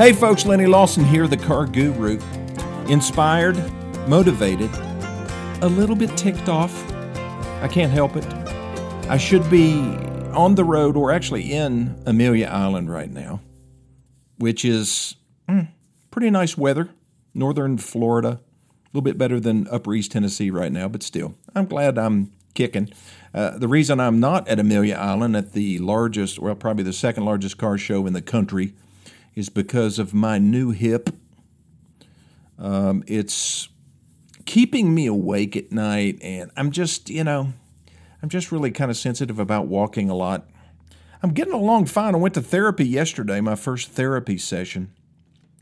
Hey folks, Lennie Lawson here, the car guru. Inspired, motivated, a little bit ticked off. I can't help it. I should be on the road or actually in Amelia Island right now, which is mm, pretty nice weather. Northern Florida, a little bit better than Upper East Tennessee right now, but still, I'm glad I'm kicking. Uh, the reason I'm not at Amelia Island at the largest, well, probably the second largest car show in the country is because of my new hip. Um, it's keeping me awake at night, and I'm just, you know, I'm just really kind of sensitive about walking a lot. I'm getting along fine. I went to therapy yesterday, my first therapy session.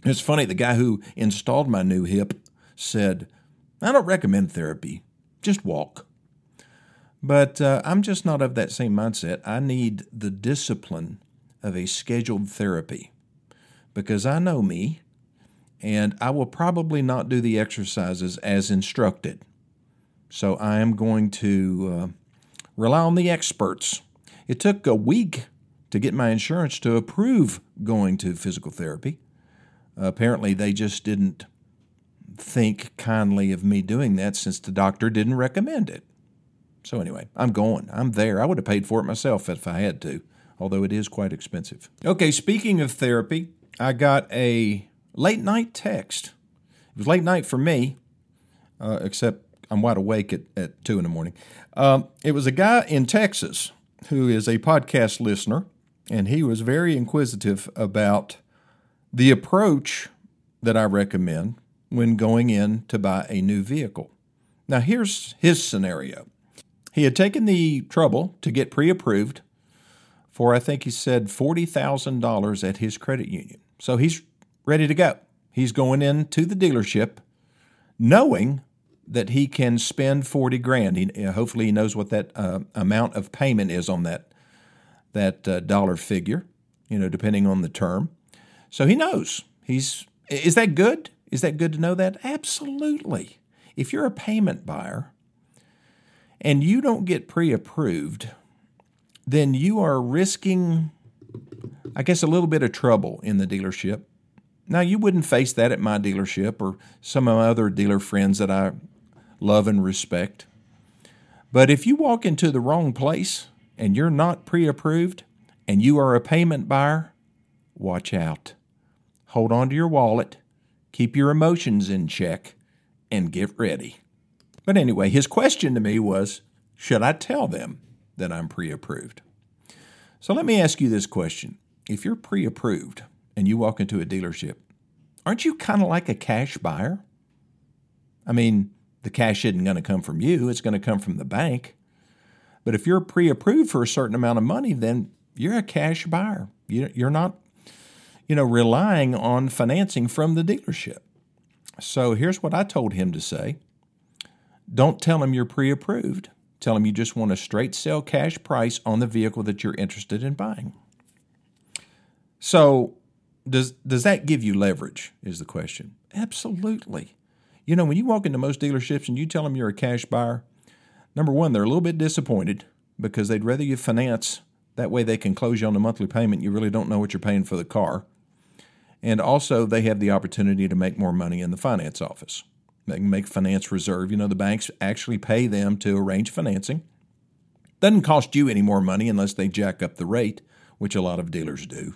It's funny, the guy who installed my new hip said, I don't recommend therapy, just walk. But uh, I'm just not of that same mindset. I need the discipline of a scheduled therapy because I know me and I will probably not do the exercises as instructed. So I am going to uh, rely on the experts. It took a week to get my insurance to approve going to physical therapy. Apparently, they just didn't think kindly of me doing that since the doctor didn't recommend it. So, anyway, I'm going. I'm there. I would have paid for it myself if I had to, although it is quite expensive. Okay, speaking of therapy, I got a late night text. It was late night for me, uh, except I'm wide awake at, at 2 in the morning. Um, it was a guy in Texas who is a podcast listener, and he was very inquisitive about the approach that I recommend when going in to buy a new vehicle. Now, here's his scenario. He had taken the trouble to get pre approved for, I think he said, $40,000 at his credit union. So he's ready to go. He's going into the dealership knowing that he can spend 40 grand. He, hopefully he knows what that uh, amount of payment is on that that uh, dollar figure, you know, depending on the term. So he knows. He's is that good? Is that good to know that? Absolutely. If you're a payment buyer and you don't get pre-approved, then you are risking I guess, a little bit of trouble in the dealership. Now, you wouldn't face that at my dealership or some of my other dealer friends that I love and respect. But if you walk into the wrong place and you're not pre approved and you are a payment buyer, watch out. Hold on to your wallet, keep your emotions in check, and get ready. But anyway, his question to me was Should I tell them that I'm pre approved? So let me ask you this question if you're pre approved and you walk into a dealership, aren't you kind of like a cash buyer? I mean, the cash isn't going to come from you, it's going to come from the bank. But if you're pre approved for a certain amount of money, then you're a cash buyer. You're not, you know, relying on financing from the dealership. So here's what I told him to say Don't tell him you're pre approved. Tell them you just want a straight sell cash price on the vehicle that you're interested in buying. So, does does that give you leverage? Is the question. Absolutely. You know, when you walk into most dealerships and you tell them you're a cash buyer, number one, they're a little bit disappointed because they'd rather you finance. That way, they can close you on a monthly payment. You really don't know what you're paying for the car, and also they have the opportunity to make more money in the finance office. They can make finance reserve. You know, the banks actually pay them to arrange financing. Doesn't cost you any more money unless they jack up the rate, which a lot of dealers do.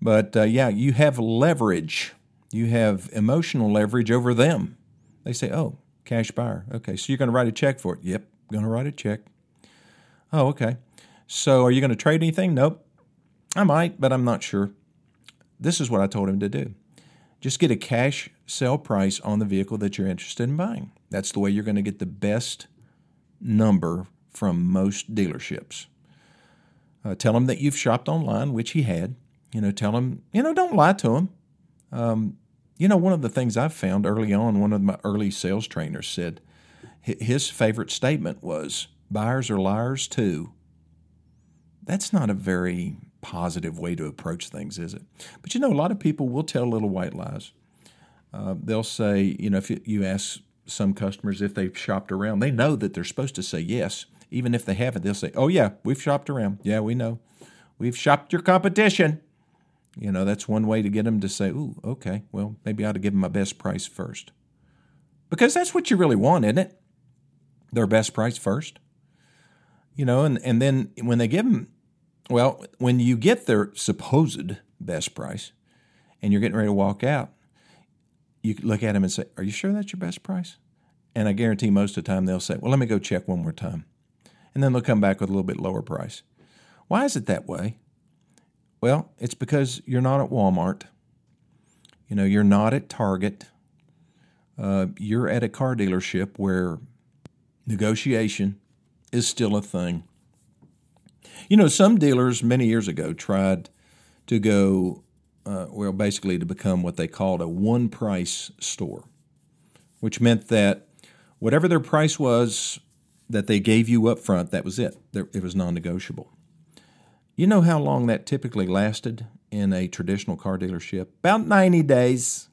But uh, yeah, you have leverage. You have emotional leverage over them. They say, oh, cash buyer. Okay, so you're going to write a check for it. Yep, going to write a check. Oh, okay. So are you going to trade anything? Nope. I might, but I'm not sure. This is what I told him to do. Just get a cash sale price on the vehicle that you're interested in buying. That's the way you're going to get the best number from most dealerships. Uh, tell them that you've shopped online, which he had. You know, tell him, you know, don't lie to him. Um, you know, one of the things I've found early on, one of my early sales trainers said his favorite statement was, buyers are liars too. That's not a very positive way to approach things, is it? But you know, a lot of people will tell little white lies. Uh, they'll say, you know, if you ask some customers if they've shopped around, they know that they're supposed to say yes. Even if they haven't, they'll say, oh, yeah, we've shopped around. Yeah, we know. We've shopped your competition. You know, that's one way to get them to say, "Ooh, okay, well, maybe I ought to give them my best price first. Because that's what you really want, isn't it? Their best price first. You know, and, and then when they give them, well, when you get their supposed best price and you're getting ready to walk out, you look at them and say, Are you sure that's your best price? And I guarantee most of the time they'll say, Well, let me go check one more time. And then they'll come back with a little bit lower price. Why is it that way? Well, it's because you're not at Walmart. You know, you're not at Target. Uh, you're at a car dealership where negotiation is still a thing. You know, some dealers many years ago tried to go, uh, well, basically to become what they called a one price store, which meant that whatever their price was that they gave you up front, that was it. It was non negotiable. You know how long that typically lasted in a traditional car dealership? About 90 days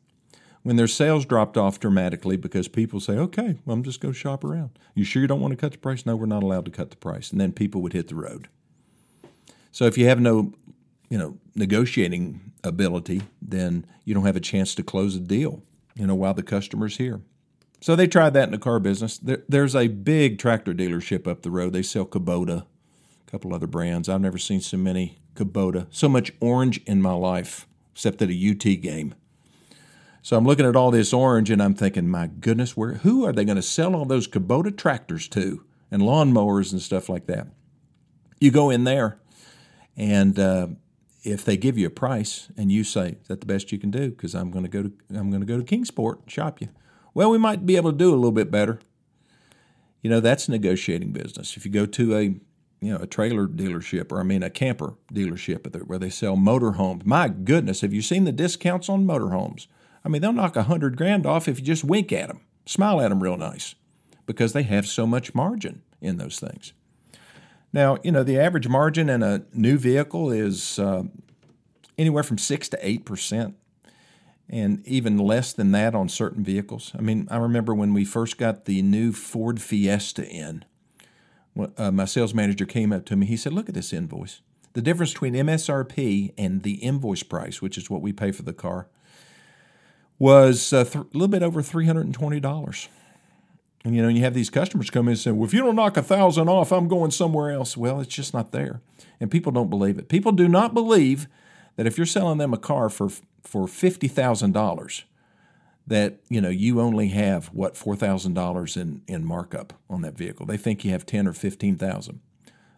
when their sales dropped off dramatically because people say, okay, well, I'm just going to shop around. You sure you don't want to cut the price? No, we're not allowed to cut the price. And then people would hit the road. So if you have no, you know, negotiating ability, then you don't have a chance to close a deal, you know, while the customer's here. So they tried that in the car business. There, there's a big tractor dealership up the road. They sell Kubota a couple other brands. I've never seen so many Kubota, so much orange in my life, except at a UT game. So I'm looking at all this orange and I'm thinking, my goodness, where who are they going to sell all those Kubota tractors to and lawnmowers and stuff like that? You go in there, and uh, if they give you a price and you say, "Is that the best you can do?" Because I'm going to go to I'm going to go to Kingsport and shop you. Well, we might be able to do a little bit better. You know, that's negotiating business. If you go to a you know, a trailer dealership or I mean a camper dealership where they sell motorhomes. My goodness, have you seen the discounts on motorhomes? I mean, they'll knock a hundred grand off if you just wink at them, smile at them real nice, because they have so much margin in those things. Now, you know, the average margin in a new vehicle is uh, anywhere from six to eight percent, and even less than that on certain vehicles. I mean, I remember when we first got the new Ford Fiesta in uh, my sales manager came up to me. He said, Look at this invoice. The difference between MSRP and the invoice price, which is what we pay for the car, was uh, th- a little bit over $320. And you know, you have these customers come in and say, "Well, if you don't knock a thousand off, I'm going somewhere else." Well, it's just not there, and people don't believe it. People do not believe that if you're selling them a car for for fifty thousand dollars, that you know you only have what four thousand dollars in in markup on that vehicle. They think you have ten or fifteen thousand,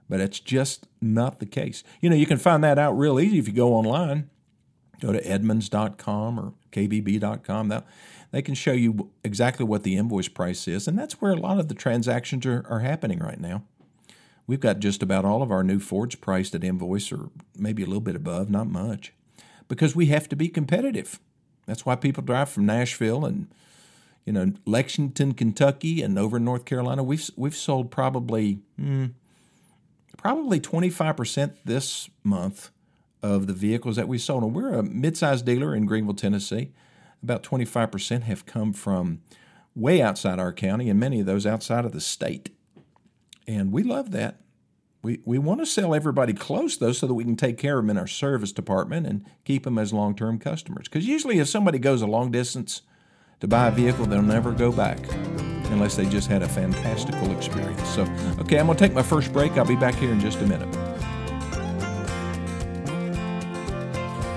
but it's just not the case. You know you can find that out real easy if you go online. Go to Edmunds.com or KBB.com. That they can show you exactly what the invoice price is, and that's where a lot of the transactions are, are happening right now. We've got just about all of our new Fords priced at invoice, or maybe a little bit above, not much, because we have to be competitive. That's why people drive from Nashville and you know Lexington, Kentucky, and over in North Carolina. We've we've sold probably hmm, probably twenty five percent this month of the vehicles that we sold. And we're a mid-sized dealer in Greeneville, Tennessee. About twenty five percent have come from way outside our county, and many of those outside of the state. And we love that. We, we want to sell everybody close, though, so that we can take care of them in our service department and keep them as long term customers. Because usually, if somebody goes a long distance to buy a vehicle, they'll never go back unless they just had a fantastical experience. So, okay, I'm going to take my first break. I'll be back here in just a minute.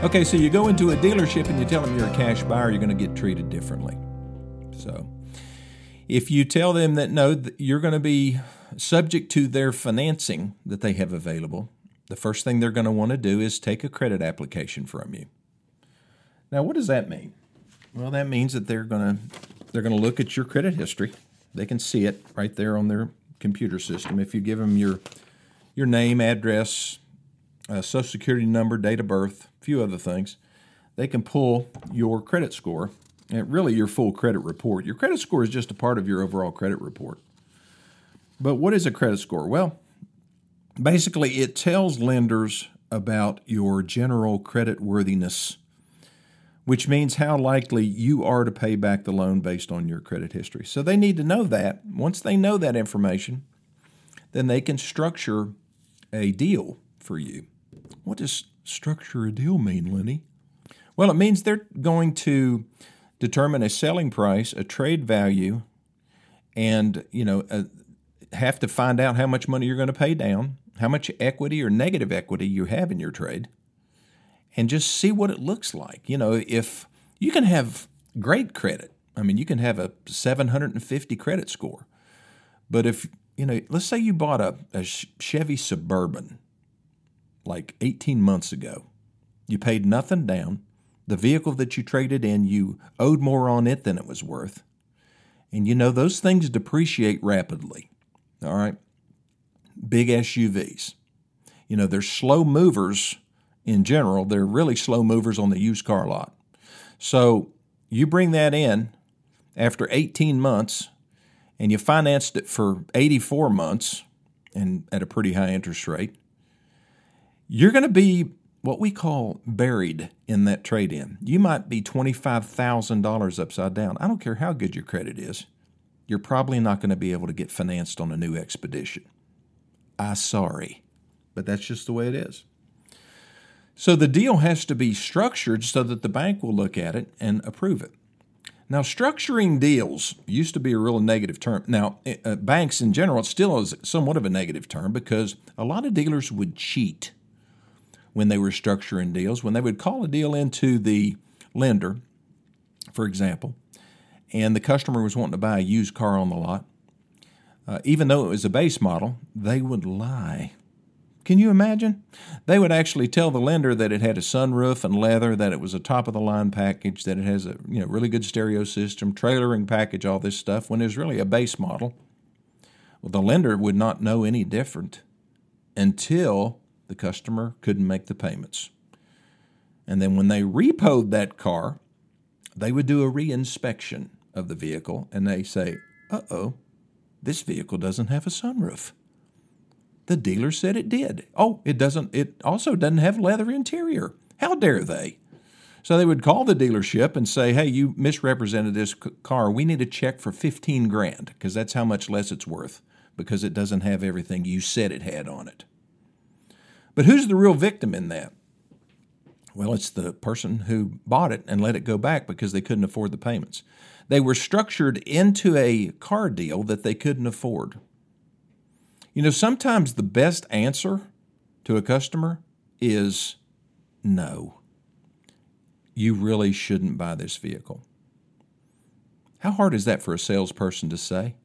Okay, so you go into a dealership and you tell them you're a cash buyer, you're going to get treated differently. So, if you tell them that no, you're going to be subject to their financing that they have available, the first thing they're going to want to do is take a credit application from you. Now, what does that mean? Well, that means that they're going to they're going to look at your credit history. They can see it right there on their computer system. If you give them your your name, address, uh, social security number, date of birth, a few other things, they can pull your credit score and really your full credit report. Your credit score is just a part of your overall credit report. But what is a credit score? Well, basically, it tells lenders about your general credit worthiness, which means how likely you are to pay back the loan based on your credit history. So they need to know that. Once they know that information, then they can structure a deal for you. What does structure a deal mean, Lennie? Well, it means they're going to determine a selling price, a trade value, and you know uh, have to find out how much money you're going to pay down, how much equity or negative equity you have in your trade, and just see what it looks like. You know, if you can have great credit, I mean, you can have a 750 credit score, but if you know, let's say you bought a, a Chevy Suburban like 18 months ago, you paid nothing down. The vehicle that you traded in, you owed more on it than it was worth. And you know, those things depreciate rapidly. All right. Big SUVs. You know, they're slow movers in general. They're really slow movers on the used car lot. So you bring that in after 18 months and you financed it for 84 months and at a pretty high interest rate, you're going to be what we call buried in that trade in. You might be $25,000 upside down. I don't care how good your credit is. You're probably not going to be able to get financed on a new expedition. I'm sorry, but that's just the way it is. So the deal has to be structured so that the bank will look at it and approve it. Now, structuring deals used to be a real negative term. Now, uh, banks in general, it still is somewhat of a negative term because a lot of dealers would cheat when they were structuring deals. When they would call a deal into the lender, for example, and the customer was wanting to buy a used car on the lot, uh, even though it was a base model, they would lie can you imagine? They would actually tell the lender that it had a sunroof and leather, that it was a top of the line package, that it has a you know really good stereo system, trailering package, all this stuff, when it was really a base model. Well, the lender would not know any different until the customer couldn't make the payments. And then when they repoed that car, they would do a reinspection of the vehicle and they say, uh oh, this vehicle doesn't have a sunroof. The dealer said it did. Oh, it doesn't. It also doesn't have leather interior. How dare they? So they would call the dealership and say, "Hey, you misrepresented this car. We need a check for 15 grand because that's how much less it's worth because it doesn't have everything you said it had on it." But who's the real victim in that? Well, it's the person who bought it and let it go back because they couldn't afford the payments. They were structured into a car deal that they couldn't afford. You know, sometimes the best answer to a customer is no. You really shouldn't buy this vehicle. How hard is that for a salesperson to say?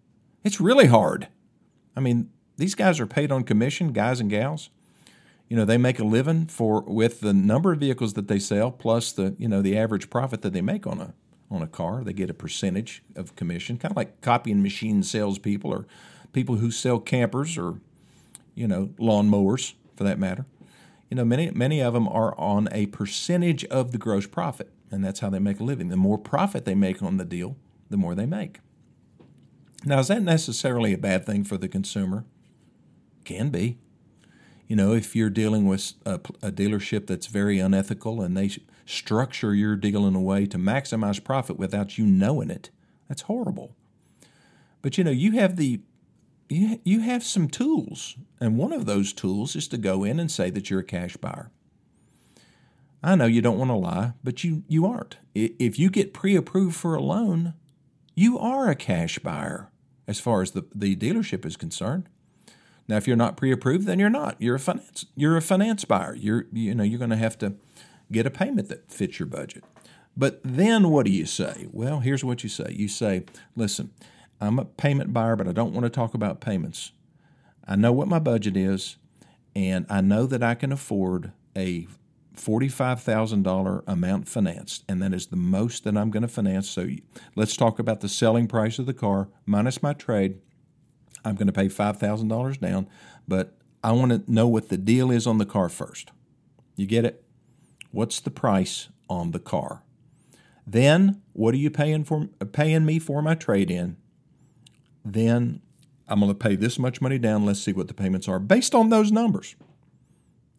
It's really hard. I mean, these guys are paid on commission, guys and gals. You know, they make a living for with the number of vehicles that they sell plus the, you know, the average profit that they make on a on a car. They get a percentage of commission, kind of like copying machine salespeople or people who sell campers or, you know, lawnmowers for that matter. You know, many many of them are on a percentage of the gross profit, and that's how they make a living. The more profit they make on the deal, the more they make. Now, is that necessarily a bad thing for the consumer? Can be. You know, if you're dealing with a, a dealership that's very unethical and they structure your deal in a way to maximize profit without you knowing it, that's horrible. But you know, you have the you, you have some tools, and one of those tools is to go in and say that you're a cash buyer. I know you don't want to lie, but you, you aren't. If you get pre approved for a loan, you are a cash buyer as far as the, the dealership is concerned. Now, if you're not pre approved, then you're not. You're a finance you're a finance buyer. You're you know you're going to have to get a payment that fits your budget. But then what do you say? Well, here's what you say. You say, listen, I'm a payment buyer, but I don't want to talk about payments. I know what my budget is, and I know that I can afford a $45,000 amount financed, and that is the most that I'm going to finance. So let's talk about the selling price of the car minus my trade. I'm going to pay $5,000 down, but I want to know what the deal is on the car first. You get it? What's the price on the car? Then, what are you paying for paying me for my trade in? then I'm going to pay this much money down. Let's see what the payments are based on those numbers.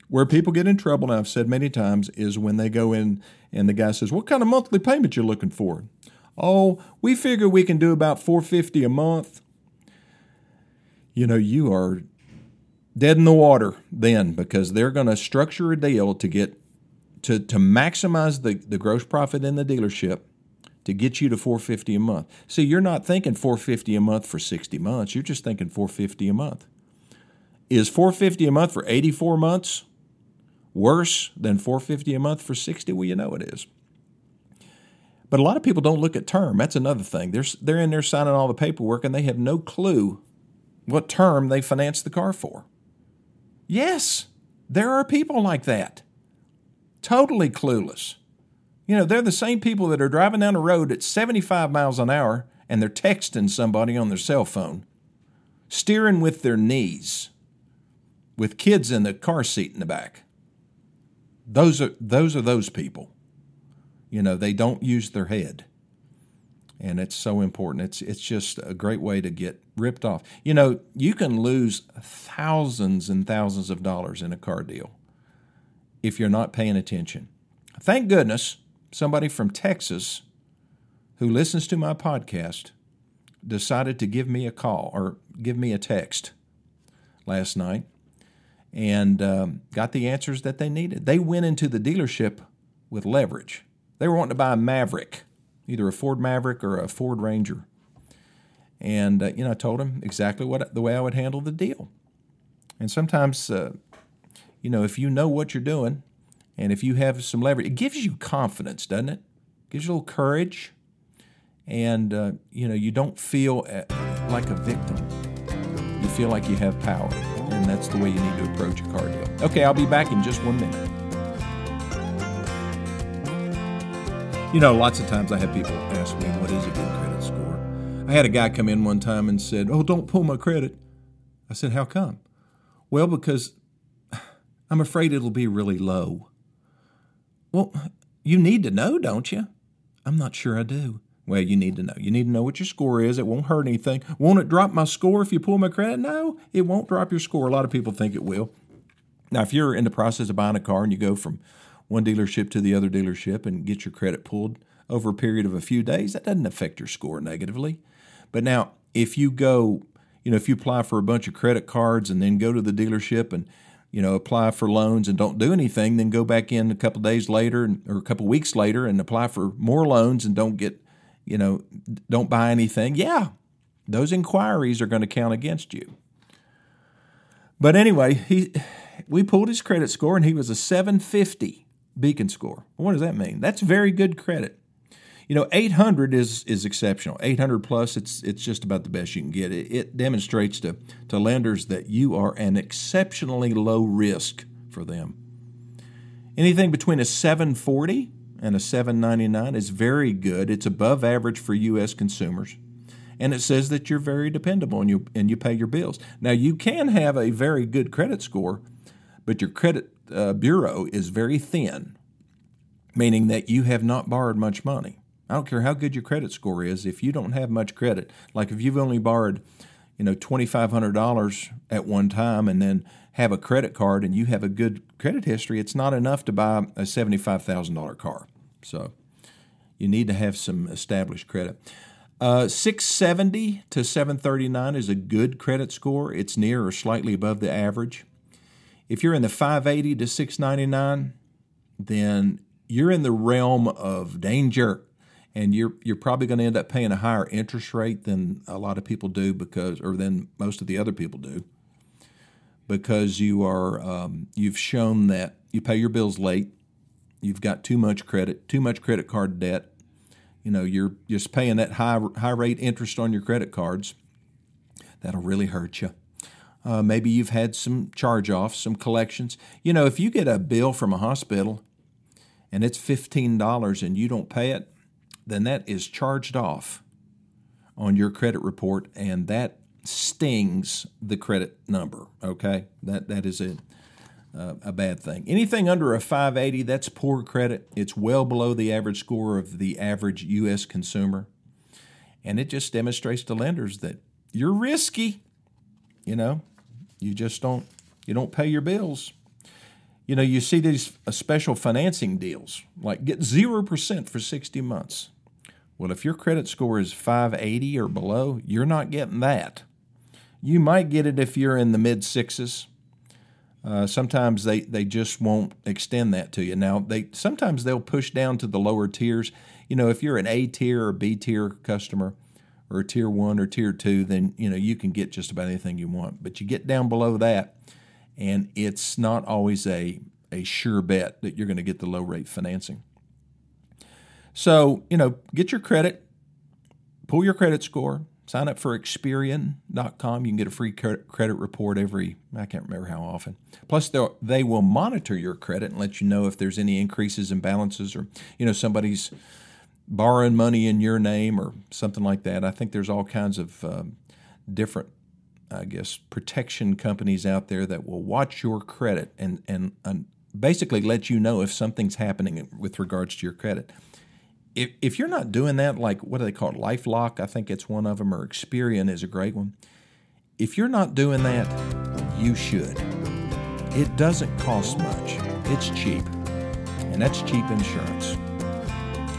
Where people get in trouble, and I've said many times, is when they go in and the guy says, "What kind of monthly payment you're looking for?" Oh, we figure we can do about 450 a month. You know, you are dead in the water then because they're going to structure a deal to get to, to maximize the, the gross profit in the dealership to get you to 450 a month. See, you're not thinking 450 a month for 60 months. You're just thinking 450 a month. Is 450 a month for 84 months worse than 450 a month for 60? Well, you know it is. But a lot of people don't look at term. That's another thing. They're, they're in there signing all the paperwork and they have no clue what term they financed the car for. Yes, there are people like that. Totally clueless. You know, they're the same people that are driving down the road at 75 miles an hour and they're texting somebody on their cell phone, steering with their knees, with kids in the car seat in the back. Those are those are those people. You know, they don't use their head. And it's so important. It's it's just a great way to get ripped off. You know, you can lose thousands and thousands of dollars in a car deal if you're not paying attention. Thank goodness somebody from Texas who listens to my podcast decided to give me a call or give me a text last night and um, got the answers that they needed. They went into the dealership with leverage. They were wanting to buy a Maverick, either a Ford Maverick or a Ford Ranger. And uh, you know, I told him exactly what the way I would handle the deal. And sometimes, uh, you know, if you know what you're doing, and if you have some leverage, it gives you confidence, doesn't it? it gives you a little courage, and uh, you know, you don't feel uh, like a victim. You feel like you have power, and that's the way you need to approach a car deal. Okay, I'll be back in just one minute. You know, lots of times I have people ask me, what is a good credit score? I had a guy come in one time and said, Oh, don't pull my credit. I said, How come? Well, because I'm afraid it'll be really low. Well, you need to know, don't you? I'm not sure I do. Well, you need to know. You need to know what your score is. It won't hurt anything. Won't it drop my score if you pull my credit? No, it won't drop your score. A lot of people think it will. Now, if you're in the process of buying a car and you go from one dealership to the other dealership and get your credit pulled over a period of a few days, that doesn't affect your score negatively. But now, if you go, you know, if you apply for a bunch of credit cards and then go to the dealership and, you know, apply for loans and don't do anything, then go back in a couple days later or a couple weeks later and apply for more loans and don't get, you know, don't buy anything, yeah, those inquiries are going to count against you. But anyway, he we pulled his credit score and he was a 750 beacon score. What does that mean? That's very good credit. You know, 800 is is exceptional. 800 plus, it's it's just about the best you can get. It, it demonstrates to to lenders that you are an exceptionally low risk for them. Anything between a 740 and a 799 is very good. It's above average for U.S. consumers, and it says that you're very dependable and you and you pay your bills. Now, you can have a very good credit score, but your credit uh, bureau is very thin, meaning that you have not borrowed much money. I don't care how good your credit score is, if you don't have much credit, like if you've only borrowed, you know, $2,500 at one time and then have a credit card and you have a good credit history, it's not enough to buy a $75,000 car. So you need to have some established credit. Uh, 670 to 739 is a good credit score. It's near or slightly above the average. If you're in the 580 to 699, then you're in the realm of danger and you're you're probably going to end up paying a higher interest rate than a lot of people do because or than most of the other people do because you are um, you've shown that you pay your bills late you've got too much credit too much credit card debt. You know you're just paying that high high rate interest on your credit cards. That'll really hurt you uh, maybe you've had some charge offs, some collections. You know, if you get a bill from a hospital and it's $15 and you don't pay it, then that is charged off on your credit report and that stings the credit number. Okay, that that is a uh, a bad thing. Anything under a 580, that's poor credit. It's well below the average score of the average U.S. consumer, and it just demonstrates to lenders that you're risky. You know, you just don't you don't pay your bills. You know, you see these uh, special financing deals, like get 0% for 60 months. Well, if your credit score is 580 or below, you're not getting that. You might get it if you're in the mid sixes, Uh, sometimes they, they just won't extend that to you. Now they sometimes they'll push down to the lower tiers. You know, if you're an A tier or B tier customer, or tier one or tier two, then you know you can get just about anything you want. But you get down below that, and it's not always a a sure bet that you're going to get the low rate financing. So you know, get your credit, pull your credit score, sign up for Experian.com. You can get a free credit report every I can't remember how often. Plus, they will monitor your credit and let you know if there's any increases in balances or you know somebody's borrowing money in your name or something like that. I think there's all kinds of um, different, I guess, protection companies out there that will watch your credit and, and, basically let you know if something's happening with regards to your credit. If, if you're not doing that, like what do they call it? LifeLock, I think it's one of them, or Experian is a great one. If you're not doing that, you should. It doesn't cost much, it's cheap, and that's cheap insurance.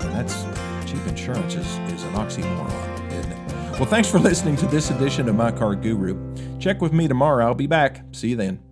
And that's insurance is, is an oxymoron, isn't it? Well, thanks for listening to this edition of My Car Guru. Check with me tomorrow. I'll be back. See you then.